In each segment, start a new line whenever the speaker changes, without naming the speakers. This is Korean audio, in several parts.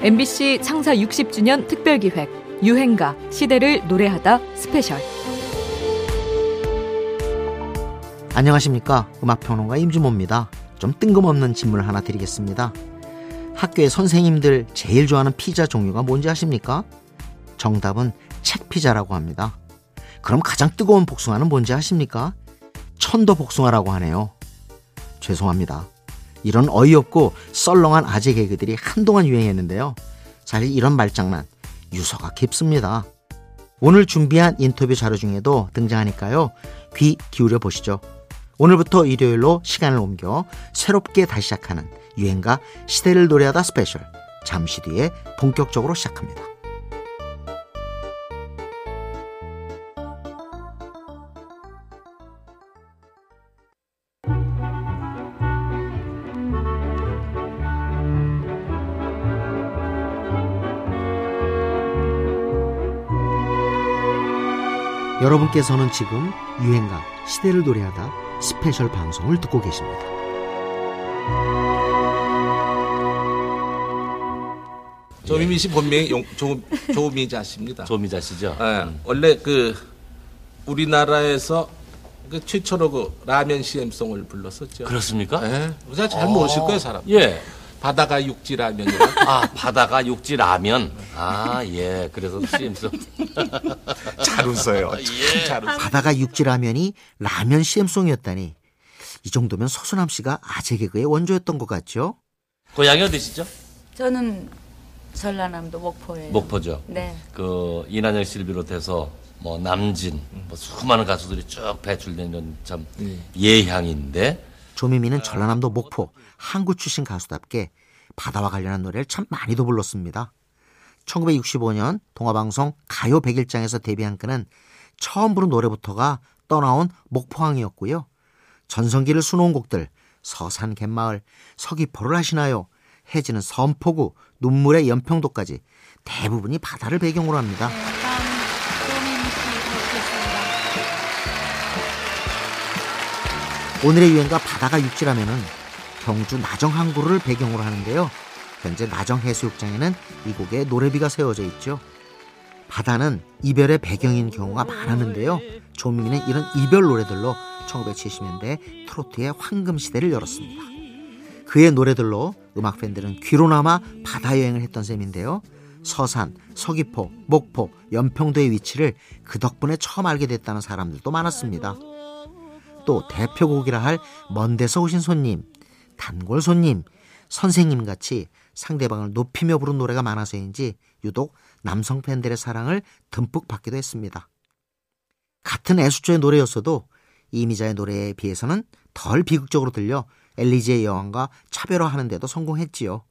MBC 창사 60주년 특별기획 유행가 시대를 노래하다 스페셜.
안녕하십니까? 음악평론가 임진모입니다. 좀 뜬금없는 질문을 하나 드리겠습니다. 학교의 선생님들 제일 좋아하는 피자 종류가 뭔지 아십니까? 정답은 책 피자라고 합니다. 그럼 가장 뜨거운 복숭아는 뭔지 아십니까? 천도 복숭아라고 하네요. 죄송합니다 이런 어이없고 썰렁한 아재 개그들이 한동안 유행했는데요. 사실 이런 말장난 유서가 깊습니다. 오늘 준비한 인터뷰 자료 중에도 등장하니까요. 귀 기울여 보시죠. 오늘부터 일요일로 시간을 옮겨 새롭게 다시 시작하는 유행가 시대를 노래하다 스페셜. 잠시 뒤에 본격적으로 시작합니다. 여러분께서는 지금 유행가 시대를 노래하다 스페셜 방송을 듣고 계십니다.
조미미 씨 본명이 용, 조, 조미자 씨입니다.
조미자 씨죠.
예, 음. 원래 그 우리나라에서 그 최초로 그 라면 CM송을 불렀었죠.
그렇습니까?
예. 제가 잘 모실 거예요, 사람.
예.
바다가 육지 라면이라.
아, 바다가 육지 라면. 아, 예. 그래서 CM송.
잘 웃어요.
예.
잘 웃어요.
바다가 육지 라면이 라면 CM송이었다니 이 정도면 서수남 씨가 아재 개그의 원조였던 것 같죠?
고향이 어디시죠?
저는 전라남도 목포예요.
목포죠.
네.
그 이난영 씨를 비롯해서 뭐 남진, 뭐 수많은 가수들이 쭉 배출된 참 예향인데
조미미는 전라남도 목포 항구 출신 가수답게 바다와 관련한 노래를 참 많이도 불렀습니다. 1965년 동화방송 가요 100일장에서 데뷔한 그는 처음 부른 노래부터가 떠나온 목포항이었고요. 전성기를 수놓은 곡들 서산 갯마을 서귀포를 하시나요? 해지는 섬포구 눈물의 연평도까지 대부분이 바다를 배경으로 합니다. 오늘의 유행가 바다가 육지라면은 경주 나정 항구를 배경으로 하는데요. 현재 나정 해수욕장에는 이 곡의 노래비가 세워져 있죠. 바다는 이별의 배경인 경우가 많았는데요. 조민이는 이런 이별 노래들로 1970년대 트로트의 황금 시대를 열었습니다. 그의 노래들로 음악 팬들은 귀로나마 바다 여행을 했던 셈인데요. 서산, 서귀포, 목포, 연평도의 위치를 그 덕분에 처음 알게 됐다는 사람들도 많았습니다. 또 대표곡이라 할 먼데서 오신 손님, 단골 손님, 선생님 같이 상대방을 높이며 부른 노래가 많아서인지 유독 남성 팬들의 사랑을 듬뿍 받기도 했습니다. 같은 애수조의 노래였어도 이미자의 노래에 비해서는 덜 비극적으로 들려 엘리제의 여왕과 차별화하는데도 성공했지요.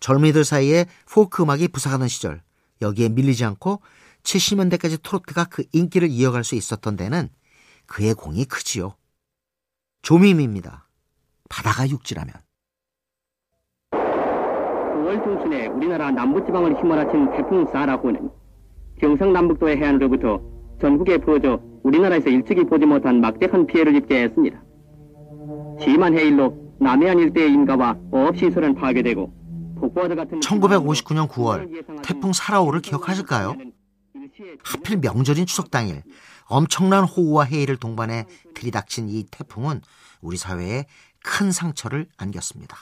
젊은이들 사이에 포크 음악이 부상하던 시절 여기에 밀리지 않고 70년대까지 트로트가 그 인기를 이어갈 수 있었던 데는 그의 공이 크지요. 조미미입니다. 바다가 육지라면.
9월 중순에 우리나라 남부지방을 휘몰아친 태풍 사라고는 경상남북도의 해안으로부터 전국에 부어져 우리나라에서 일찍이 보지 못한 막대한 피해를 입게 했습니다. 심한 해일로 남해안 일대의 인가와 어업시설은 파괴되고 폭포와도 같은
1959년 9월 태풍 사라오를 기억하실까요? 하필 명절인 추석 당일 엄청난 호우와 해일을 동반해 들이닥친 이 태풍은 우리 사회에 큰 상처를 안겼습니다.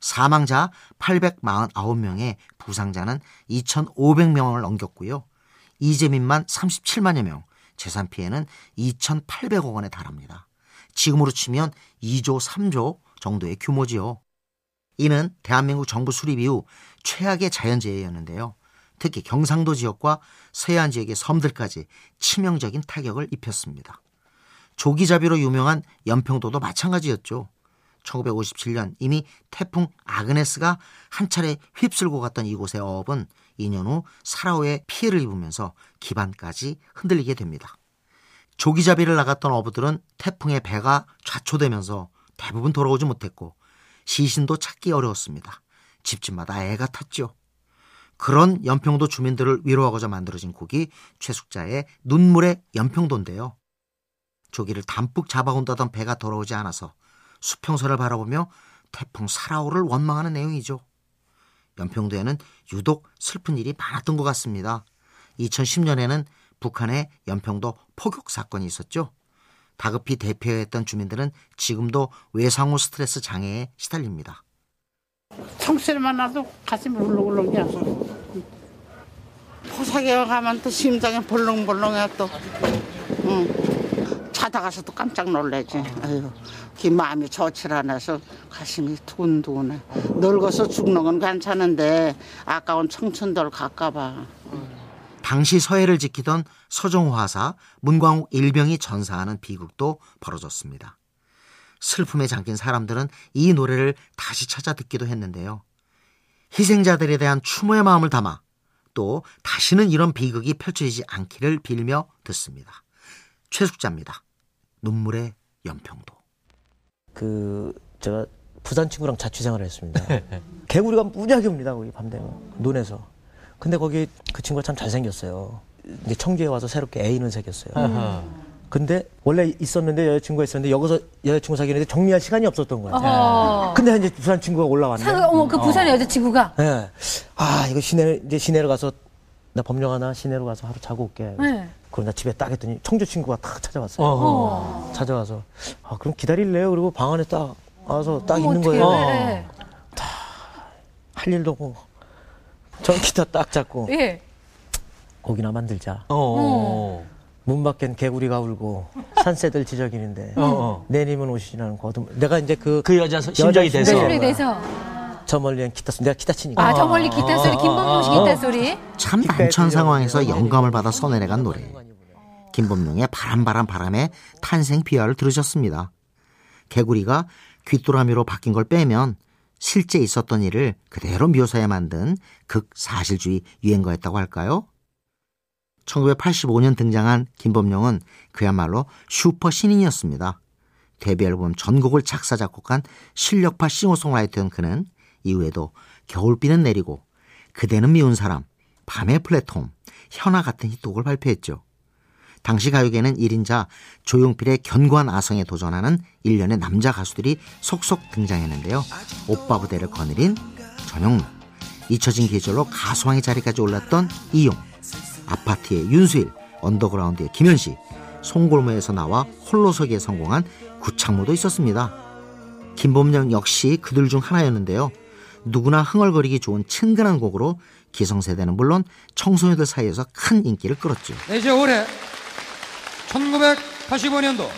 사망자 849명에 부상자는 2,500명을 넘겼고요. 이재민만 37만여 명, 재산 피해는 2,800억 원에 달합니다. 지금으로 치면 2조, 3조 정도의 규모지요. 이는 대한민국 정부 수립 이후 최악의 자연재해였는데요. 특히 경상도 지역과 서해안 지역의 섬들까지 치명적인 타격을 입혔습니다. 조기자비로 유명한 연평도도 마찬가지였죠. 1957년 이미 태풍 아그네스가 한 차례 휩쓸고 갔던 이곳의 어업은 2년 후 사라오에 피해를 입으면서 기반까지 흔들리게 됩니다. 조기자비를 나갔던 어부들은 태풍의 배가 좌초되면서 대부분 돌아오지 못했고 시신도 찾기 어려웠습니다. 집집마다 애가 탔죠. 그런 연평도 주민들을 위로하고자 만들어진 곡이 최숙자의 눈물의 연평도인데요. 조기를 담뿍 잡아온다던 배가 돌아오지 않아서 수평선을 바라보며 태풍 사라오를 원망하는 내용이죠. 연평도에는 유독 슬픈 일이 많았던 것 같습니다. 2010년에는 북한의 연평도 포격 사건이 있었죠. 다급히 대피했던 주민들은 지금도 외상후 스트레스 장애에 시달립니다.
청소리만 나도 가슴이 울렁울렁이야. 포사기에 가면 또 심장이 벌렁벌렁해 또. 응. 자다가서도 깜짝 놀라지. 아유, 기 마음이 좋질 않아서 가슴이 두근두근해. 늙어서 죽는 건 괜찮은데 아까운 청춘들 갈까봐.
당시 서해를 지키던 서종 화사 문광욱 일병이 전사하는 비극도 벌어졌습니다. 슬픔에 잠긴 사람들은 이 노래를 다시 찾아 듣기도 했는데요. 희생자들에 대한 추모의 마음을 담아 또 다시는 이런 비극이 펼쳐지지 않기를 빌며 듣습니다. 최숙자입니다. 눈물의 연평도.
그 제가 부산 친구랑 자취 생활을 했습니다. 개구리가 무지하게 옵니다. 거기 밤 되면 논에서. 근데 거기 그 친구가 참 잘생겼어요. 이제 청주에 와서 새롭게 애인을 새겼어요. 근데 원래 있었는데 여자친구가 있었는데 여기서 여자친구 사귀는데 정리할 시간이 없었던 거예요.
어.
근데 이제 부산 친구가 올라왔네.
상, 어머, 그 부산의 여자친구가.
예. 아 이거 시내 이제 시내로 가서 나 법령 하나 시내로 가서 하루 자고 올게.
네.
그럼 나 집에 딱 했더니 청주 친구가 딱 찾아왔어요.
어.
찾아와서 아 그럼 기다릴래요? 그리고 방 안에 딱 와서 딱 있는. 거예요.
네.
할 일도 없고 전 기타 딱 잡고
예.
곡이나 만들자.
어.
문 밖엔 개구리가 울고 산새들 지저귀는데
어.
내님은 오시지 않은 거둠. 내가 이제 그
그 여자 심정이 돼서.
심정이
소리 내서.
저 멀리엔 기타 소 내가 기타 치니까
아, 저 멀리 기타 소리, 김범용 씨 기타 소리.
참 난처한 상황에서 영감을 받아 써내려간 노래. 김범룡의 바람바람 바람의 탄생 비화를 들으셨습니다. 개구리가 귀뚜라미로 바뀐 걸 빼면 실제 있었던 일을 그대로 묘사해 만든 극사실주의 유행가였다고 할까요? 1985년 등장한 김범룡은 그야말로 슈퍼 신인이었습니다. 데뷔 앨범 전곡을 작사 작곡한 실력파 싱어송라이터인 그는 이후에도 겨울비는 내리고 그대는 미운 사람, 밤의 플랫폼, 현아 같은 히트곡을 발표했죠. 당시 가요계는 1인자 조용필의 견고한 아성에 도전하는 일련의 남자 가수들이 속속 등장했는데요. 오빠 부대를 거느린 전영록, 잊혀진 계절로 가수왕의 자리까지 올랐던 이용, 아파트의 윤수일, 언더그라운드의 김현식, 송골매에서 나와 홀로서기에 성공한 구창모도 있었습니다. 김범령 역시 그들 중 하나였는데요. 누구나 흥얼거리기 좋은 친근한 곡으로 기성세대는 물론 청소년들 사이에서 큰 인기를 끌었죠.
네, 이제 올해 1985년도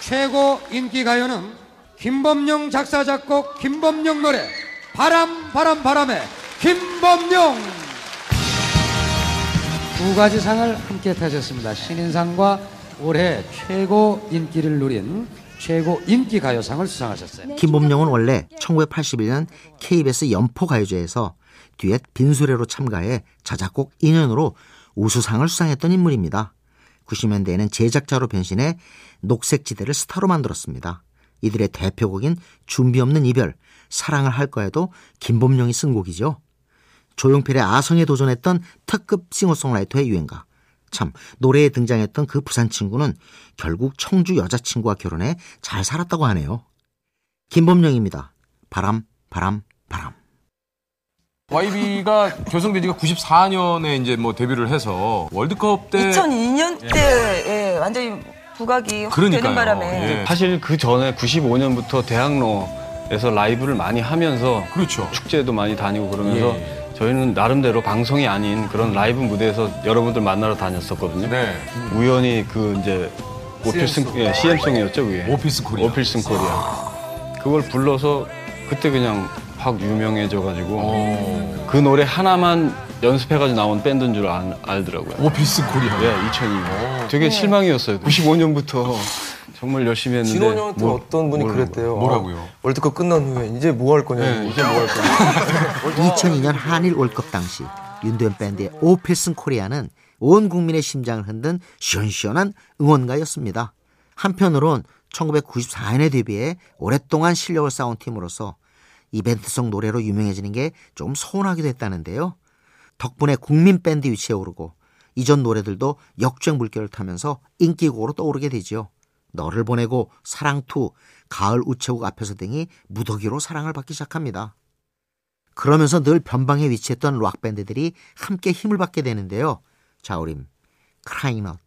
최고 인기 가요는 김범용 작사 작곡 김범용 노래 바람 바람 바람의 김범용 두 가지 상을 함께 타셨습니다. 신인상과 올해 최고 인기를 누린 최고 인기 가요상을 수상하셨어요.
김범룡은 원래 1981년 KBS 연포 가요제에서 듀엣 빈수레로 참가해 자작곡 인연으로 우수상을 수상했던 인물입니다. 90년대에는 제작자로 변신해 녹색지대를 스타로 만들었습니다. 이들의 대표곡인 준비 없는 이별, 사랑을 할 거에도 김범룡이 쓴 곡이죠. 조용필의 아성에 도전했던 특급 싱어송라이터의 유행가. 참 노래에 등장했던 그 부산 친구는 결국 청주 여자친구와 결혼해 잘 살았다고 하네요. 김범룡입니다. 바람, 바람, 바람.
YB가 결성된 지가 94년에 이제 뭐 데뷔를 해서 월드컵 때
2002년 때 예, 완전히 부각이 확 되는
그러니까요.
바람에
예.
사실 그 전에 95년부터 대학로에서 라이브를 많이 하면서
그렇죠.
축제도 많이 다니고 그러면서
예,
저희는 나름대로 방송이 아닌 그런 라이브 무대에서 여러분들 만나러 다녔었거든요.
네.
우연히 그 이제 오 필승
CM 송.
예, CM송이었죠, 그게.
오 필승 코리아.
오 필승 코리아. 그걸 불러서 그때 그냥 확 유명해져 가지고 그 노래 하나만 연습해 가지고 나온 밴드인 줄 알, 알더라고요.
오 필승 코리아.
네, 2002년. 되게 실망이었어요. 95년부터 정말 열심히 했는데
진원 형한테
뭘-
어떤 분이
뭘-
그랬대요.
뭐라고요?
아, 월드컵 끝난 후에 이제 뭐 할 거냐고.
네, 이제 뭐 할 거냐고.
2002년 한일 월드컵 당시 윤도현 밴드의 오필슨 코리아는 온 국민의 심장을 흔든 시원시원한 응원가였습니다. 한편으론 1994년에 데뷔해 오랫동안 실력을 쌓은 팀으로서 이벤트성 노래로 유명해지는 게 좀 서운하기도 했다는데요. 덕분에 국민 밴드 위치에 오르고 이전 노래들도 역주행 물결을 타면서 인기곡으로 떠오르게 되지요. 너를 보내고 사랑투, 가을 우체국 앞에서 등이 무더기로 사랑을 받기 시작합니다. 그러면서 늘 변방에 위치했던 락 밴드들이 함께 힘을 받게 되는데요. 자우림, 크라잉넛,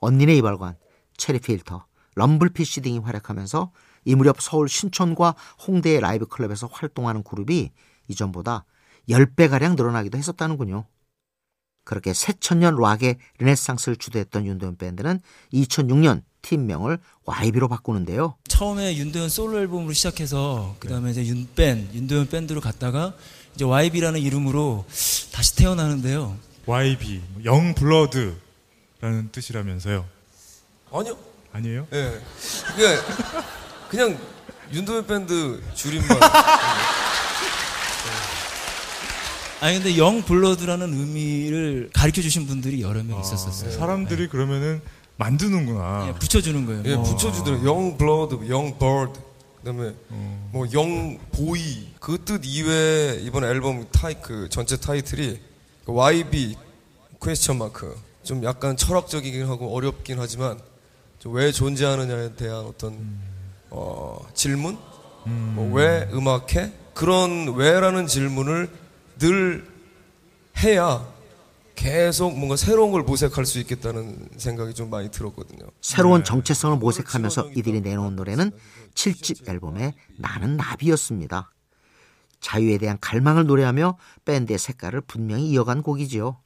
언니네 이발관, 체리필터, 럼블피쉬 등이 활약하면서 이 무렵 서울 신촌과 홍대의 라이브 클럽에서 활동하는 그룹이 이전보다 10배가량 늘어나기도 했었다는군요. 그렇게 새천년 락의 르네상스를 주도했던 윤도현 밴드는 2006년 팀명을 YB로 바꾸는데요.
처음에 윤도현 솔로 앨범으로 시작해서 그다음에 이제 윤밴, 윤도현 밴드로 갔다가 이제 YB라는 이름으로 다시 태어나는데요.
YB, 영 블러드라는 뜻이라면서요.
아니요.
아니에요?
예. 그게 그냥 윤도현 밴드 줄임말.
아니 근데 Young Blood라는 의미를 가르쳐 주신 분들이 여러 명 있었었어요.
사람들이 그러면은 만드는구나.
예, 붙여주는 거예요.
예,
어.
붙여주더라고요. Young Blood, Young Bird. 그다음에 뭐 영 보이 그 뜻 이외에 이번 앨범 타이 그 전체 타이틀이 그 YB 퀘스천 마크 좀 약간 철학적이긴 하고 어렵긴 하지만 좀왜 존재하느냐에 대한 어떤 어, 질문 뭐 왜 음악해 그런 왜라는 질문을 늘 해야 계속 뭔가 새로운 걸 모색할 수 있겠다는 생각이 좀 많이 들었거든요.
새로운 정체성을 모색하면서 이들이 내놓은 노래는 7집 앨범의 나는 나비였습니다. 자유에 대한 갈망을 노래하며 밴드의 색깔을 분명히 이어간 곡이지요.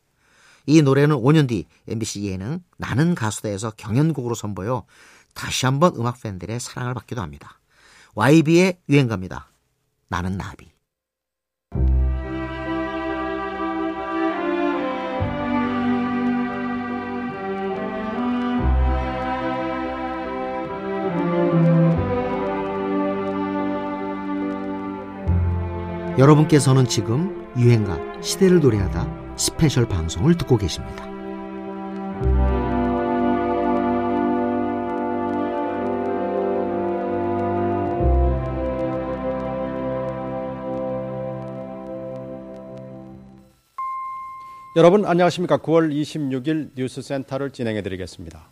이 노래는 5년 뒤 MBC 예능 나는 가수다에서 경연곡으로 선보여 다시 한번 음악 팬들의 사랑을 받기도 합니다. YB의 유행가입니다. 나는 나비. 여러분께서는 지금 유행가 시대를 노래하다 스페셜 방송을 듣고 계십니다.
여러분 안녕하십니까. 9월 26일 뉴스센터를 진행해 드리겠습니다.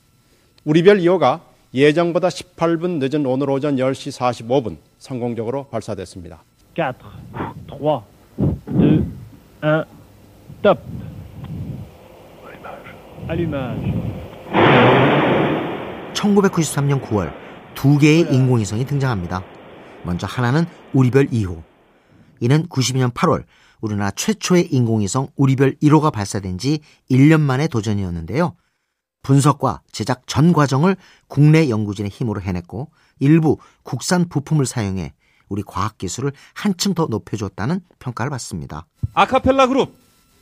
우리별 2호가 예정보다 18분 늦은 오늘 오전 10시 45분 성공적으로 발사됐습니다.
4, 3, 2, 1, top. Allumage.
1993년 9월 두 개의 인공위성이 등장합니다. 먼저 하나는 우리별 2호. 이는 92년 8월 우리나라 최초의 인공위성 우리별 1호가 발사된 지 1년 만의 도전이었는데요. 분석과 제작 전 과정을 국내 연구진의 힘으로 해냈고 일부 국산 부품을 사용해 우리 과학기술을 한층 더 높여줬다는 평가를 받습니다.
아카펠라 그룹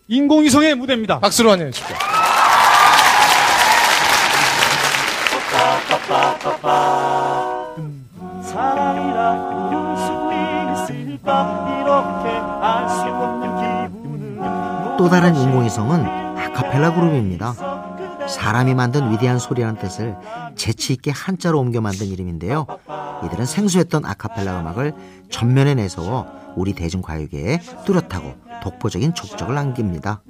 인공위성의 무대입니다.
박수로 환영해 주십시오.
사랑이라 무슨 소리 있을까 이렇게 알수 없는 기분은
또 다른 인공위성은 아카펠라 그룹입니다. 사람이 만든 위대한 소리라는 뜻을 재치 있게 한자로 옮겨 만든 이름인데요. 이들은 생소했던 아카펠라 음악을 전면에 내세워 우리 대중가요계에 뚜렷하고 독보적인 족적을 남깁니다.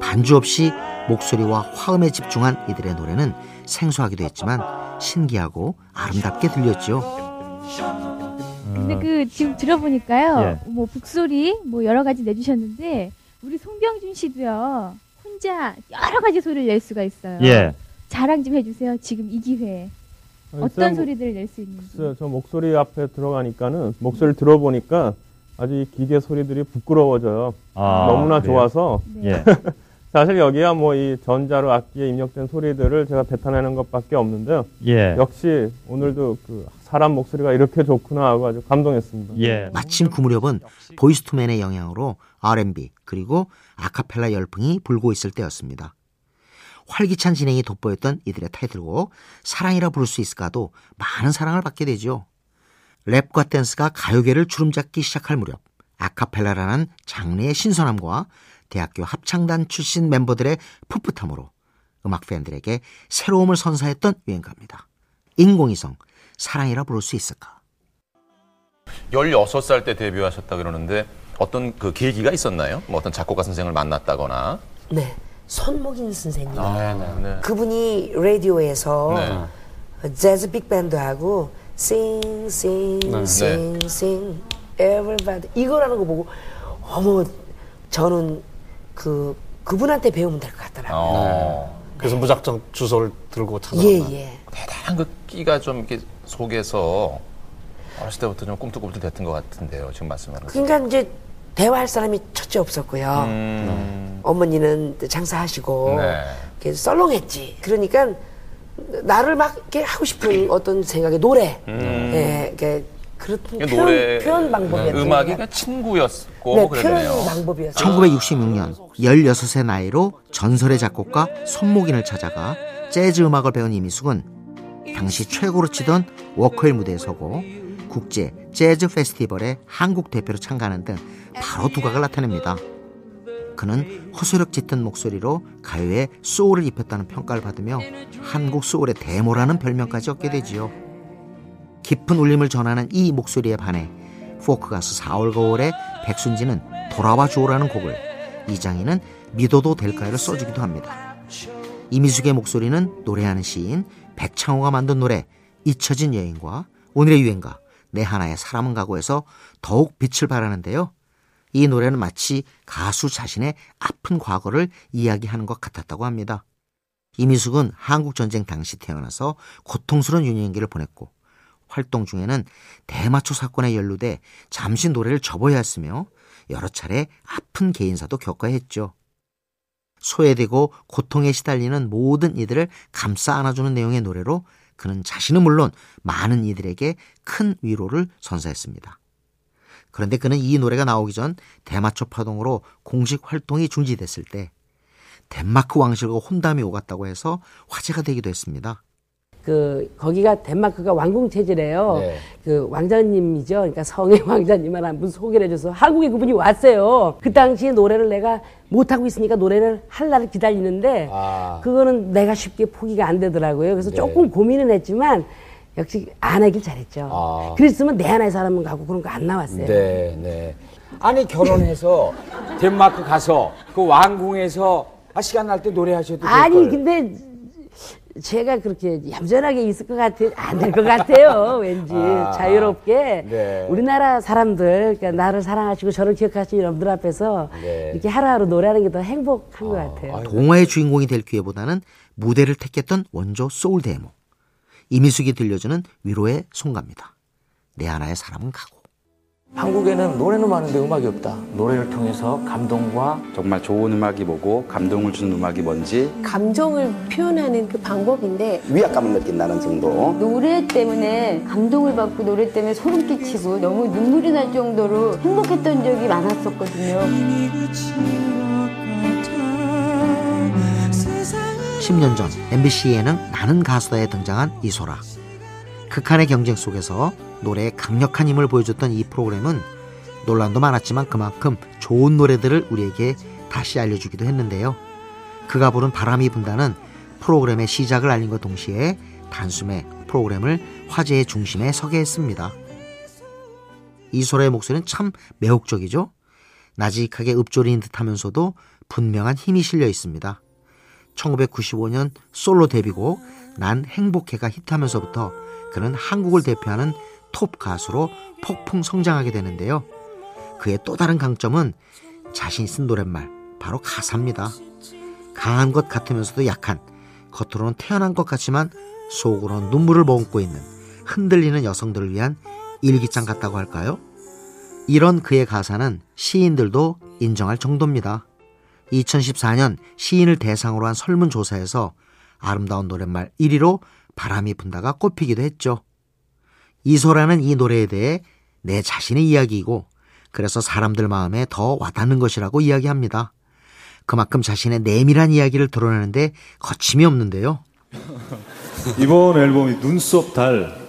반주 없이 목소리와 화음에 집중한 이들의 노래는 생소하기도 했지만 신기하고 아름답게 들렸죠.
근데 그 지금 들어보니까요.
예.
뭐 북소리 뭐 여러 가지 내주셨는데 우리 송병준 씨도요. 혼자 여러 가지 소리를 낼 수가 있어요.
예.
자랑 좀 해주세요. 지금 이 기회에
아,
어떤
쌤,
소리들을 낼 수 있는지.
글쎄요, 저 목소리 앞에 들어가니까는 목소리를 들어보니까 아주 이 기계 소리들이 부끄러워져요. 아, 너무나 그래요? 좋아서. 네. 사실 여기야 뭐 이 전자로 악기에 입력된 소리들을 제가 뱉어내는 것밖에 없는데요. 예. 역시 오늘도 그 사람 목소리가 이렇게 좋구나 하고 아주 감동했습니다. 예.
마침 그 무렵은 보이스투맨의 영향으로 R&B 그리고 아카펠라 열풍이 불고 있을 때였습니다. 활기찬 진행이 돋보였던 이들의 타이틀곡 사랑이라 부를 수 있을까도 많은 사랑을 받게 되죠. 랩과 댄스가 가요계를 주름잡기 시작할 무렵 아카펠라라는 장르의 신선함과 대학교 합창단 출신 멤버들의 풋풋함으로 음악 팬들에게 새로움을 선사했던 유행가입니다. 인공위성 사랑이라 부를 수 있을까?
16살 때 데뷔하셨다 그러는데 어떤 그 계기가 있었나요? 뭐 어떤 작곡가 선생을 만났다거나.
네. 손목인 선생님.
아, 네, 네.
그분이 라디오에서
네.
재즈 빅밴드하고 sing sing
네.
sing sing everybody 이거라는 거 보고 어머 저는 그 그분한테 배우면 될 것 같더라고요.
어.
그래서 무작정 주소를 들고 찾아갔나?
예, 예.
대단한 그 끼가 좀 이렇게 속에서 어렸을 때부터 좀 꿈틀꿈틀 됐던 것 같은데요. 지금 말씀하는.
그러니까 이제 대화할 사람이 첫째 없었고요.
음.
어머니는 장사하시고
네.
이렇게 썰렁했지. 그러니까 나를 막 이렇게 하고 싶은 어떤 생각에 노래,
음.
예, 이렇게
이게
표현,
노래
표현 방법이었던
음악이
것
그냥 친구였고
네,
그랬네요.
표현 방법이었어요.
1966년 16의 나이로 전설의 작곡가 손목인을 찾아가 재즈 음악을 배운 이미숙은 당시 최고로 치던 워커힐 무대에 서고 국제 재즈 페스티벌에 한국 대표로 참가하는 등 바로 두각을 나타냅니다. 그는 호소력 짙은 목소리로 가요에 소울을 입혔다는 평가를 받으며 한국 소울의 대모라는 별명까지 얻게 되지요. 깊은 울림을 전하는 이 목소리에 반해 포크 가수 4월과 5월의 백순진은 돌아와 주오라는 곡을 이장희는 믿어도 될까요를 써주기도 합니다. 이미숙의 목소리는 노래하는 시인 백창호가 만든 노래 잊혀진 여인과 오늘의 유행가 내 하나의 사람은 가고에서 더욱 빛을 발하는데요. 이 노래는 마치 가수 자신의 아픈 과거를 이야기하는 것 같았다고 합니다. 이미숙은 한국전쟁 당시 태어나서 고통스러운 유년기를 보냈고 활동 중에는 대마초 사건에 연루돼 잠시 노래를 접어야 했으며 여러 차례 아픈 개인사도 겪어야 했죠. 소외되고 고통에 시달리는 모든 이들을 감싸 안아주는 내용의 노래로 그는 자신은 물론 많은 이들에게 큰 위로를 선사했습니다. 그런데 그는 이 노래가 나오기 전 대마초 파동으로 공식 활동이 중지됐을 때 덴마크 왕실과 혼담이 오갔다고 해서 화제가 되기도 했습니다.
그 거기가 덴마크가 왕궁 체제래요.
네.
그 왕자님이죠. 그러니까 성의 왕자님을 한분 소개를 해줘서 한국에 그분이 왔어요. 그 당시에 노래를 내가 못 하고 있으니까 노래를 할 날을 기다리는데
아.
그거는 내가 쉽게 포기가 안 되더라고요. 그래서
네.
조금 고민은 했지만 역시 안 하길 잘했죠.
아.
그랬으면 내 하나의 사람은 가고 그런 거 안 나왔어요.
네, 네. 아니 결혼해서 덴마크 가서 그 왕궁에서 아 시간 날 때 노래하셔도 될
아니
걸.
근데 제가 그렇게 얌전하게 있을 것 같아 안 될 것 같아요 왠지
아,
자유롭게
네.
우리나라 사람들 그러니까 나를 사랑하시고 저를 기억하시는 여러분들 앞에서
네.
이렇게 하루하루 노래하는 게 더 행복한 것 같아요.
동화의 주인공이 될 기회보다는 무대를 택했던 원조 소울 데모. 이미숙이 들려주는 위로의 송가입니다. 내 하나의 사람은 가고.
한국에는 노래는 많은데 음악이 없다. 노래를 통해서 감동과
정말 좋은 음악이 뭐고 감동을 주는 음악이 뭔지
감정을 표현하는 그 방법인데
위압감을 느낀다는 정도.
노래 때문에 감동을 받고 노래 때문에 소름 끼치고 너무 눈물이 날 정도로 행복했던 적이 많았었거든요.
10년 전 MBC 예능 나는 가수다에 등장한 이소라. 극한의 경쟁 속에서 노래의 강력한 힘을 보여줬던 이 프로그램은 논란도 많았지만 그만큼 좋은 노래들을 우리에게 다시 알려주기도 했는데요. 그가 부른 바람이 분다는 프로그램의 시작을 알린 것 동시에 단숨에 프로그램을 화제의 중심에 서게 했습니다. 이소라의 목소리는 참 매혹적이죠? 나직하게 읊조리는 듯 하면서도 분명한 힘이 실려 있습니다. 1995년 솔로 데뷔곡 난 행복해가 히트하면서부터 그는 한국을 대표하는 톱 가수로 폭풍 성장하게 되는데요. 그의 또 다른 강점은 자신이 쓴 노랫말, 바로 가사입니다. 강한 것 같으면서도 약한, 겉으로는 태어난 것 같지만 속으로는 눈물을 머금고 있는 흔들리는 여성들을 위한 일기장 같다고 할까요? 이런 그의 가사는 시인들도 인정할 정도입니다. 2014년 시인을 대상으로 한 설문조사에서 아름다운 노랫말 1위로 바람이 분다가 꼽히기도 했죠. 이소라는 이 노래에 대해 내 자신의 이야기이고 그래서 사람들 마음에 더 와닿는 것이라고 이야기합니다. 그만큼 자신의 내밀한 이야기를 드러내는데 거침이 없는데요.
이번 앨범이 눈썹 달.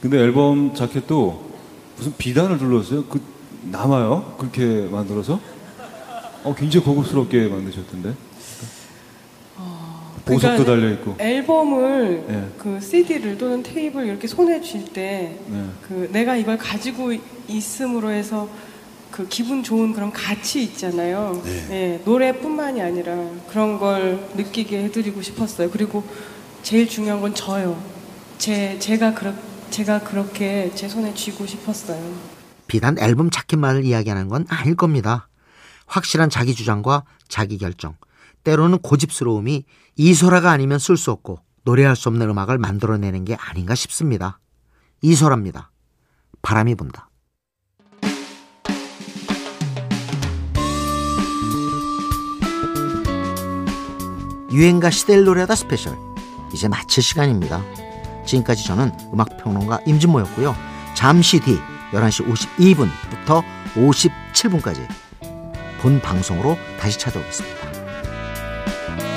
근데 앨범 자켓도 무슨 비단을 둘렀어요. 그 남아요? 그렇게 만들어서? 어, 굉장히 고급스럽게 만드셨던데. 보석도 달려 있고.
앨범을
네.
그 CD를 또는 테이프를 이렇게 손에 쥘때
네.
그 내가 이걸 가지고 있음으로 해서 그 기분 좋은 그런 가치 있잖아요. 네, 노래뿐만이 아니라 그런 걸 느끼게 해드리고 싶었어요. 그리고 제일 중요한 건 저요. 제 제가 그렇 제가 그렇게 제 손에 쥐고 싶었어요.
비단 앨범 자켓만을 이야기하는 건 아닐 겁니다. 확실한 자기 주장과 자기 결정, 때로는 고집스러움이 이소라가 아니면 쓸 수 없고 노래할 수 없는 음악을 만들어내는 게 아닌가 싶습니다. 이소라입니다. 바람이 분다. 유행가 시대를 노래하다 스페셜 이제 마칠 시간입니다. 지금까지 저는 음악평론가 임진모였고요. 잠시 뒤 11시 52분부터 57분까지 본 방송으로 다시 찾아오겠습니다.